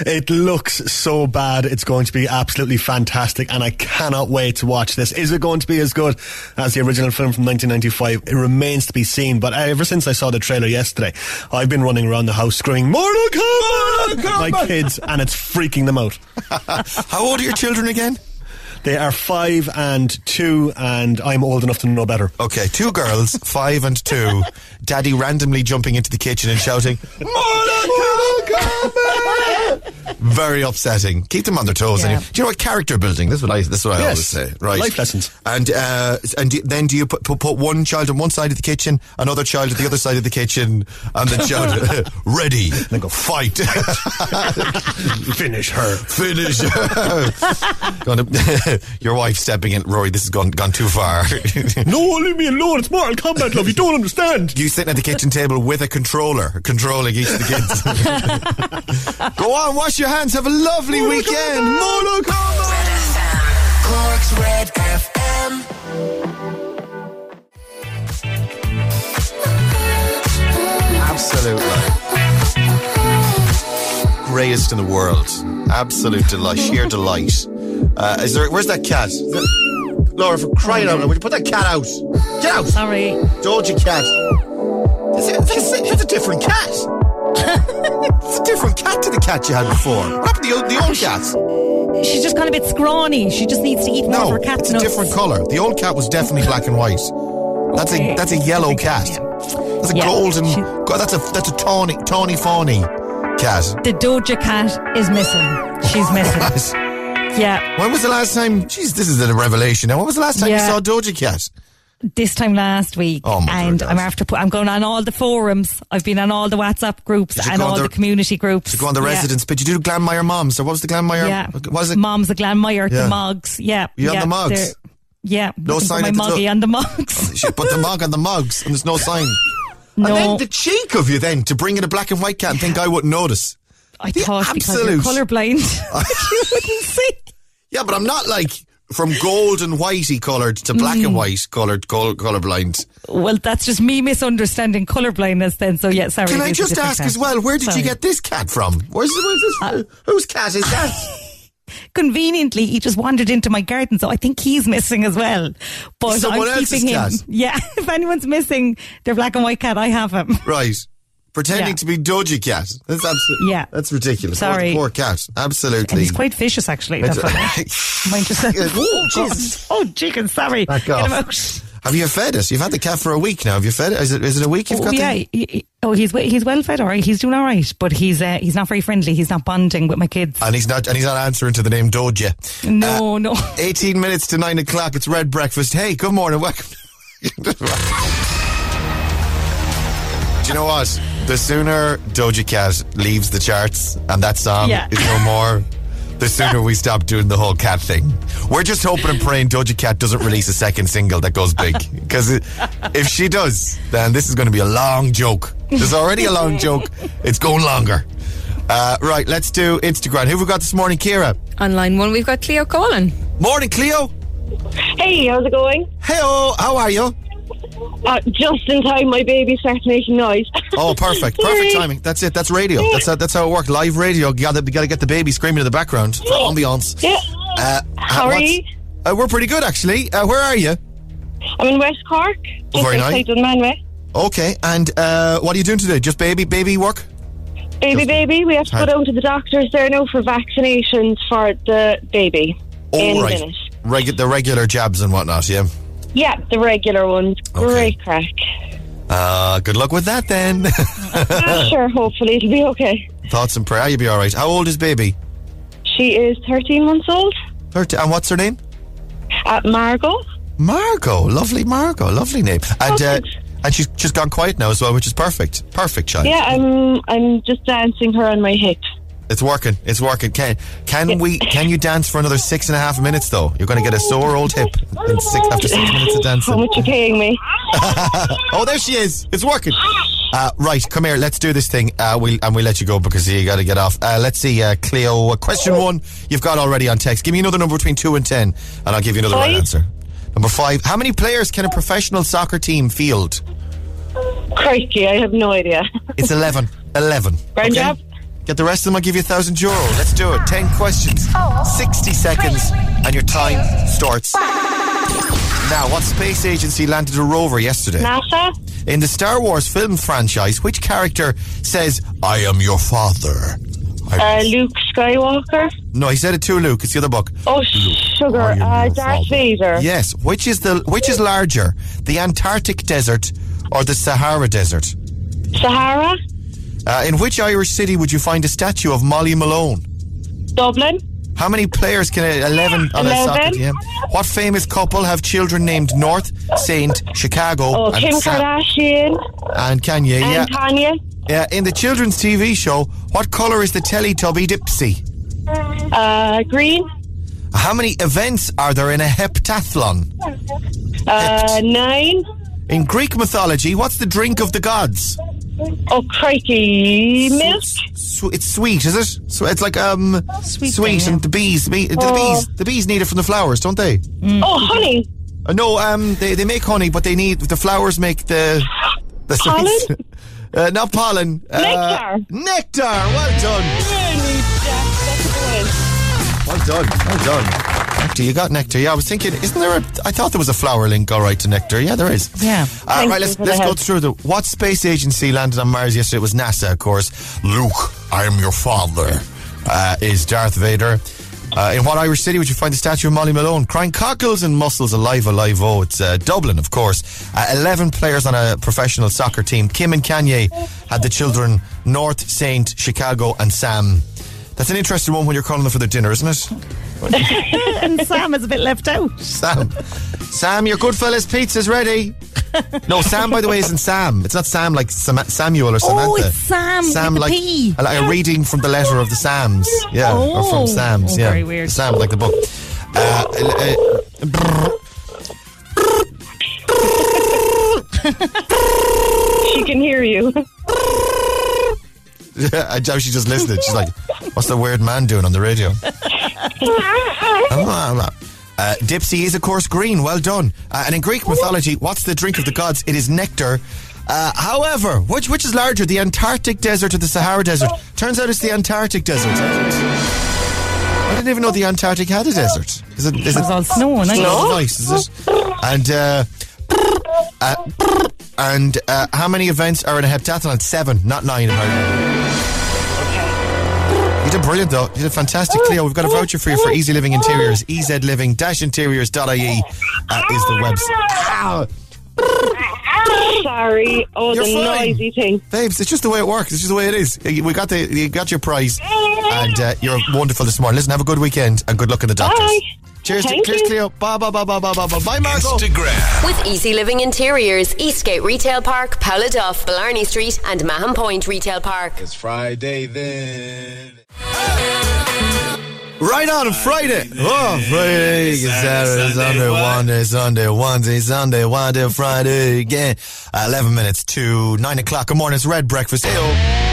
It looks so bad. It's going to be absolutely fantastic, and I cannot wait to watch this. Is it going to be as good as the original film from 1995? It remains to be seen. But ever since I saw the trailer yesterday, I've been running around the house screaming "Mortal Kombat!" at my kids, and it's freaking them out. How old are your children again? They are five and two, and I'm old enough to know better. Okay, two girls, five and two. Daddy randomly jumping into the kitchen and shouting, Mortal Kombat! Very upsetting. Keep them on their toes. Yeah. Anyway. Do you know what character building? This is what I. This is what I Yes. always say. Right. Life lessons. And uh, and do- then do you put, put put one child on one side of the kitchen, another child at the other side of the kitchen, and the child "Ready, then go fight, Finish her. finish." Her. Gonna- Your wife stepping in, Rory. This has gone gone too far. No, leave me alone. It's Mortal Kombat, love. You don't understand. You sitting at the kitchen table with a controller, controlling each of the kids. Go on, wash your hands. Have a lovely weekend. Mortal Kombat. Cork's Red FM. Absolutely. Greatest in the world. Absolute delight. Sheer delight. Uh, is there? Where's that cat? That- Laura, for crying out loud, would you put that cat out? Get out! Sorry. Doja cat. It's a, it's it's a different cat. it's a different cat to the cat you had before. What happened to the, old- the old cat? She's just kind of a bit scrawny. She just needs to eat more of No, her cat it's a different colour. The old cat was definitely black and white. That's a that's a yellow cat. That's a Yeah. golden. She- God, that's a that's a tawny tawny fawny cat. The Doja cat is missing. She's missing. Yeah. When was the last time? Jeez, this is a revelation. Now, when was the last time Yeah. you saw Doja Cat? this time last week, Oh, my and I'm after. I'm going on all the forums. I've been on all the WhatsApp groups and all the- the, community groups. To go on the Yeah. residence, but you do Glanmire Moms, or what was the Glanmire? Yeah, What was it? Moms, the Glanmire, Yeah. the mugs. Yeah, You on the mugs? Yeah, No sign my the muggy top. on the mugs. Shit, put the mug on the mugs, and there's no sign. No. And then the cheek of you then to bring in a black and white cat and think I wouldn't notice. I thought because you're absolute- colourblind, you wouldn't see. Yeah, but I'm not like from gold and whitey coloured to black Mm. and white coloured col- colourblind. Well, that's just me misunderstanding colourblindness. Then, so yeah, sorry. Can I it is a just ask cat. as well, where did Sorry. Uh, you get this cat from? Where's, where's this? whose cat is that? Conveniently, he just wandered into my garden, so I think he's missing as well. But Someone I'm keeping him. cat? Yeah, if anyone's missing their black and white cat, I have him. right. Pretending Yeah. to be Doja Cat. That's absolutely, Yeah. that's ridiculous. Sorry. Poor, poor cat. Absolutely. He's quite vicious, actually. Mind yourself. Oh, Jesus. Oh, chicken, sorry. Back off. Have you fed it? You've had the cat for a week now. Have you fed it? Is it, is it a week you've Oh, got yeah. the... he- he- oh, he's he's well fed, all right. He's doing all right, but he's uh, he's not very friendly. He's not bonding with my kids. And he's not, and he's not answering to the name Doja. No, no. 18 minutes to 9 o'clock. It's Red Breakfast. Hey, good morning. Welcome. Do you know what? The sooner Doja Cat leaves the charts and that song Yeah. is no more, the sooner we stop doing the whole cat thing. We're just hoping and praying Doja Cat doesn't release a second single that goes big. Because if she does, then this is going to be a long joke. There's already a long joke. It's going longer. Uh, right, let's do Instagram. Who have we got this morning, Kira? On line one, we've got Cleo Colin. Morning, Cleo. Hey, how's it going? Hey, how are you? Uh, just in time, my baby starts making noise. Oh, perfect, perfect timing. That's it. That's radio. That's how, that's how it works. Live radio. You gotta, you gotta get the baby screaming in the background for ambiance. Yeah. Uh, How are you? Uh, we're pretty good, actually. Uh, where are you? I'm in West Cork, just Very nice. Dunmanway. Okay, and uh, what are you doing today? Just baby, baby work? Baby, baby, we have to go down to the doctors there now for vaccinations for the baby. All right. Regu- the regular jabs and whatnot. Yeah. Yeah, the regular ones. Great crack. Uh, good luck with that then. Ah, sure, hopefully it'll be okay. Thoughts and prayer. You'll be all right. How old is baby? She is 13 months old. Thirty. And what's her name? At Margot. Margot. Lovely Margot. Lovely name. And uh, and she's just gone quiet now as well, which is perfect. Perfect child. Yeah, I'm I'm just dancing her on my hip. It's working. It's working. Can can we? Can you dance for another six and a half minutes though? You're going to get a sore old hip in six, after six minutes of dancing. How much you paying me? oh, there she is. It's working. Uh, right, come here. Let's do this thing. Uh, we'll, and we'll let you go because you got to get off. Uh, let's see, uh, Cleo. uh, Question one, you've got already on text. Give me another number between two and ten, and I'll give you another right answer. Number five. How many players can a professional soccer team field? Crikey, I have no idea. It's eleven. Eleven. Grand job. Get the rest of them. I'll give you a thousand euro. Let's do it. Ten questions, sixty seconds, and your time starts now. What space agency landed a rover yesterday? NASA. In the Star Wars film franchise, which character says, I am your father? Uh, Luke Skywalker. No, he said it to Luke. It's the other book. Oh, Luke, sugar. Uh, Darth Vader. Yes. Which is the which is larger, the Antarctic desert or the Sahara desert? Sahara. Uh, in which Irish city would you find a statue of Molly Malone? Dublin. How many players can a, 11 on a soccer team? What famous couple have children named North, Saint, Chicago, Oh, and, Kim Sam- Kardashian. and Kanye? And yeah. Kanye. Yeah, in the children's TV show, what colour is the Teletubby Dipsy? Uh, green. How many events are there in a heptathlon? Uh, nine. In Greek mythology, what's the drink of the gods? Oh, crikey. Milk. Sw- it's sweet, is it? So it's like um sweet, thing, yeah. and the bees, the, bee, the Oh. bees, the bees need it from the flowers, don't they? Oh, honey. Uh, no, um, they, they make honey, but they need the flowers make the the Pollen? sweets. uh, not pollen. Uh, Nectar. nectar. Well done. Well done. Well done. Nectar. You got nectar. Yeah, I was thinking, isn't there a? I thought there was a flower link, all right, to nectar. Yeah, there is. Yeah. Uh, right, let's let's go help. through the. What space agency landed on Mars yesterday? It was NASA, of course. Luke, I am your father. Uh, is Darth Vader. Uh, in what Irish city would you find the statue of Molly Malone? Crying cockles and mussels alive, alive. Oh, it's uh, Dublin, of course. Uh, 11 players on a professional soccer team. Kim and Kanye had the children North, Saint, Chicago, and Sam. That's an interesting one when you're calling them for their dinner, isn't it? and Sam is a bit left out. Sam. Sam, your Goodfellas pizza's ready. No, Sam, by the way, isn't Sam. It's not Sam like Sam- Samuel or Samantha. Oh, it's Sam Sam with the like, P. like a reading from the letter of the Psalms. Yeah, or Oh. from Sam's. Oh, yeah, very weird. Sam, like the book. Uh, uh, brrr. She can hear you. I doubt she just listened. She's like, "What's the weird man doing on the radio?" Uh, Dipsy is, of course, green. Well done. Uh, and in Greek mythology, what's the drink of the gods? It is nectar. Uh, however, which which is larger, the Antarctic desert or the Sahara desert? Turns out it's the Antarctic desert. I didn't even know the Antarctic had a desert. Is it? Is It was all snow and ice. Snow and ice, is it? And uh, and uh, how many events are in a heptathlon? Seven, not nine. apparently. You did brilliant though. You did fantastic, Cleo. We've got a voucher for you for Easy Living Interiors. ezliving-interiors.ie uh, is the website. Ow. Sorry. Oh, You're the fine. noisy thing. Babes, it's just the way it works. It's just the way it is. We got the you got your prize, and uh, you're wonderful this morning. Listen, have a good weekend and good luck in the doctors. Bye. Cheers, to, cheers, you. Cleo. Bye, bye, bye, bye, bye, bye, bye. Bye, Margot. Instagram. With Easy Living Interiors, Eastgate Retail Park, Pouladuff, Blarney Street, and Mahon Point Retail Park. It's Friday then. Right on Friday. Oh, Friday, Saturday, Sunday, Monday, Sunday, Wednesday, Sunday, Wednesday, Friday again. Uh, 11 minutes to 9 o'clock. Good morning. It's Red Breakfast. Ayo.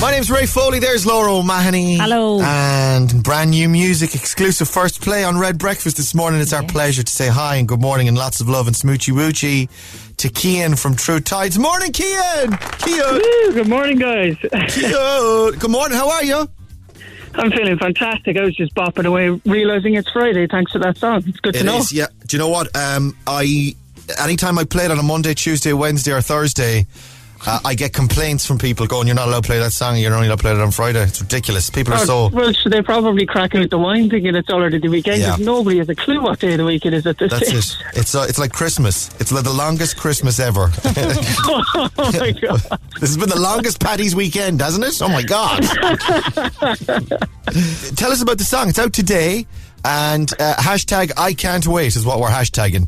My name's Ray Foley. There's Laura O'Mahony. Hello. And brand new music, exclusive first play on Red Breakfast this morning. It's our pleasure to say hi and good morning and lots of love and smoochy woochy to Cian from True Tides. Morning, Cian. Cian. Good morning, guys. Cian. Good morning. How are you? I'm feeling fantastic. I was just bopping away, realizing it's Friday. Thanks for that song. It's good to know. is, yeah. Do you know what? Um, I anytime I play it on a Monday, Tuesday, Wednesday, or Thursday, uh, I get complaints from people going, "You're not allowed to play that song. You're only allowed to play it on Friday." It's ridiculous. People are so. well, so they're probably cracking out the wine thinking it's already the weekend. Yeah. Nobody has a clue what day of the week it is at this That's stage. it. It's uh, it's like Christmas. It's like the longest Christmas ever. oh my god! this has been the longest Paddy's weekend, hasn't it? Oh my god! Tell us about the song. It's out today, and uh, hashtag I can't wait is what we're hashtagging.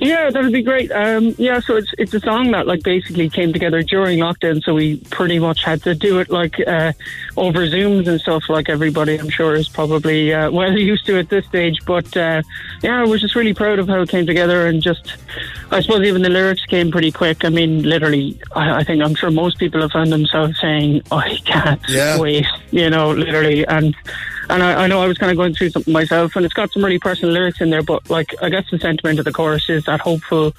Yeah, that would be great. Um, yeah, so it's it's a song that like basically came together during lockdown, so we pretty much had to do it like uh, over Zooms and stuff. Like everybody, I'm sure, is probably uh, well used to at this stage. But uh, yeah, I was just really proud of how it came together, and just I suppose even the lyrics came pretty quick. I mean, literally, I, I think I'm sure most people have found themselves saying, "I can't Yeah. wait," you know, literally, and. And I, I know I was kind of going through something myself, and it's got some really personal lyrics in there. But like, I guess the sentiment of the chorus is that hopeful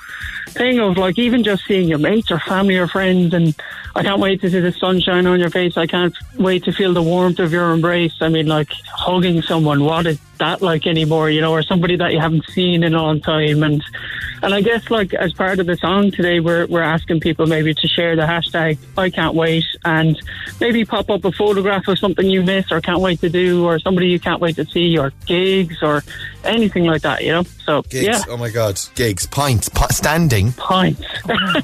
thing of like even just seeing your mates or family or friends, and I can't wait to see the sunshine on your face. I can't wait to feel the warmth of your embrace. I mean, like hugging someone. What is that like anymore? You know, or somebody that you haven't seen in a long time, and and I guess like as part of the song today, we're we're asking people maybe to share the hashtag I can't wait and maybe pop up a photograph of something you miss or can't wait to do or somebody you can't wait to see or gigs or anything like that. You know, so Gigs. yeah, Oh my god. Gigs. Pints. Po- standing. pints.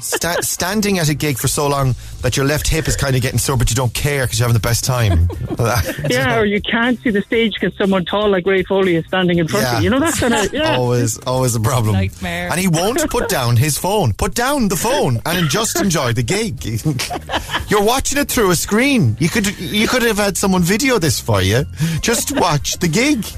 Sta- standing at a gig for so long that your left hip is kind of getting sore, but you don't care because you're having the best time. yeah, or you can't see the stage because someone tall like Ray Foley is standing in front of you. You know that kind of yeah. always, always a problem. Nightmare. And he won't put down his phone. Put down the phone and just enjoy the gig. You're watching it through a screen. You could, you could have had someone video this for you. Just watch the gig.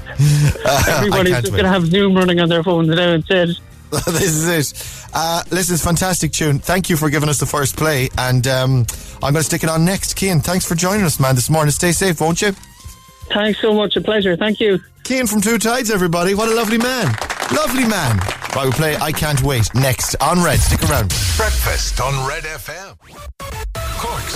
Uh, I Everybody's just going to have Zoom running on their phones now instead. this is it. Uh, listen, it's fantastic tune. Thank you for giving us the first play, and um, I'm going to stick it on next. Cian, thanks for joining us, man, this morning. Stay safe, won't you? Thanks so much. A pleasure. Thank you. Cian from True Tides, everybody. What a lovely man. Lovely man. Right, we play I Can't Wait next on Red. Stick around. Breakfast on Red FM.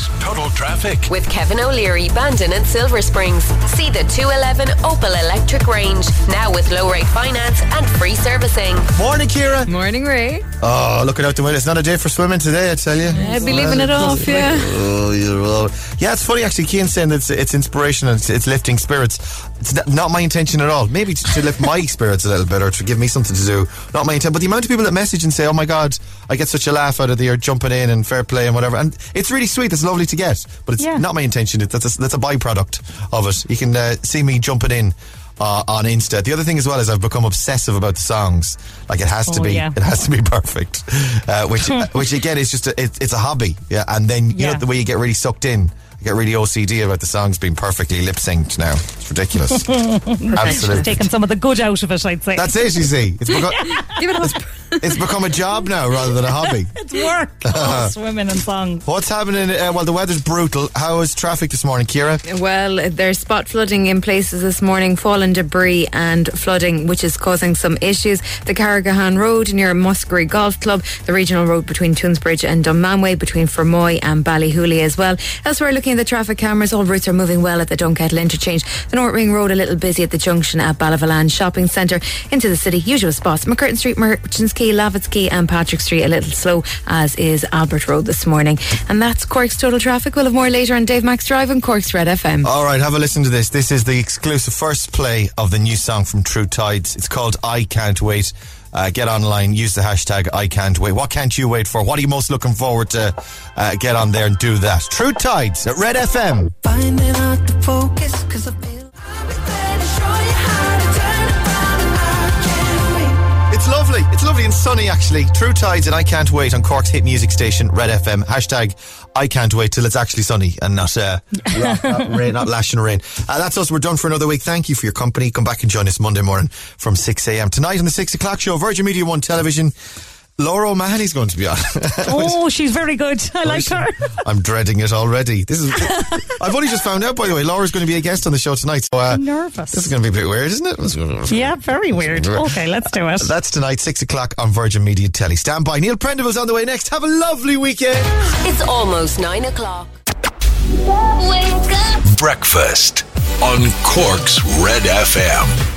Cork's Total Traffic. With Kevin O'Leary, Bandon and Silver Springs. See the 211 Opel Electric range. Now with low rate finance and free servicing. Morning, Kira. Morning, Ray. Oh, looking out the window. It's not a day for swimming today, I tell you. I'd be leaving it off, yeah. Oh, you're all... Yeah, it's funny actually. Cian's saying that it's, it's inspirational, it's, it's lifting spirits. It's not- not my intention at all. Maybe to, to lift my spirits a little bit or to give me something to do. Not my intent. But the amount of people that message and say, oh my God, I get such a laugh out of the or jumping in and fair play and whatever. And it's really sweet. It's lovely to get, but it's Yeah. not my intention. It, that's, a, that's a byproduct of it. You can uh, see me jumping in. Uh, on Insta. The other thing as well is I've become obsessive about the songs. Like it has to Oh, be, yeah. it has to be perfect. Uh, which, which again is just a, it, it's a hobby. Yeah, and then you Yeah. know the way you get really sucked in. I get really OCD about the songs being perfectly lip synced now. It's ridiculous. Absolutely. Taking some of the good out of it, I'd say. That's it, you see. It's become, Give it a it's become a job now rather than a hobby. It's work. Oh, swimming and songs. What's happening? Uh, well, the weather's brutal. How is traffic this morning, Kira? Well, there's spot flooding in places this morning, fallen debris and flooding, which is causing some issues. The Carrigrohane Road near Muskerry Golf Club, the regional road between Toonsbridge and Dunmanway, between Fermoy and Ballyhooly as well. Elsewhere, looking at the traffic cameras, all routes are moving well at the Dunkettle interchange. The North Ring Road a little busy at the junction at Ballyvolane Shopping Centre. Into the city, usual spots. MacCurtain Street, Merchants Quay, Quay and Patrick Street a little slow, as is Albert Road this morning. And that's Cork's total traffic. We'll have more later on Dave Max Drive and Cork's Red FM. All right, have a listen to this. This is the exclusive first play of the new song from True Tides. It's called I Can't Wait. Uh, get online, use the hashtag I Can't Wait. What can't you wait for? What are you most looking forward to? Uh, get on there and do that. True Tides at Red FM. Lovely. It's lovely and sunny, actually. True Tides and I Can't Wait on Cork's hit music station, Red FM. Hashtag I Can't Wait till it's actually sunny and not, uh, not, not rain, not lashing rain. Uh, that's us. We're done for another week. Thank you for your company. Come back and join us Monday morning from 6 a.m. Tonight on the 6 o'clock show, Virgin Media 1 Television. Laura O'Mahony's going to be on. Oh, she's very good. I like her. I'm dreading it already. This is. I've only just found out, by the way. Laura's going to be a guest on the show tonight. So, uh, I'm nervous. This is going to be a bit weird, isn't it? Yeah, very weird. Okay, let's do it. That's tonight, six o'clock on Virgin Media Telly. Stand by. Neil Prendeville's on the way next. Have a lovely weekend. It's almost nine o'clock. Wake up! Breakfast on Cork's Red FM.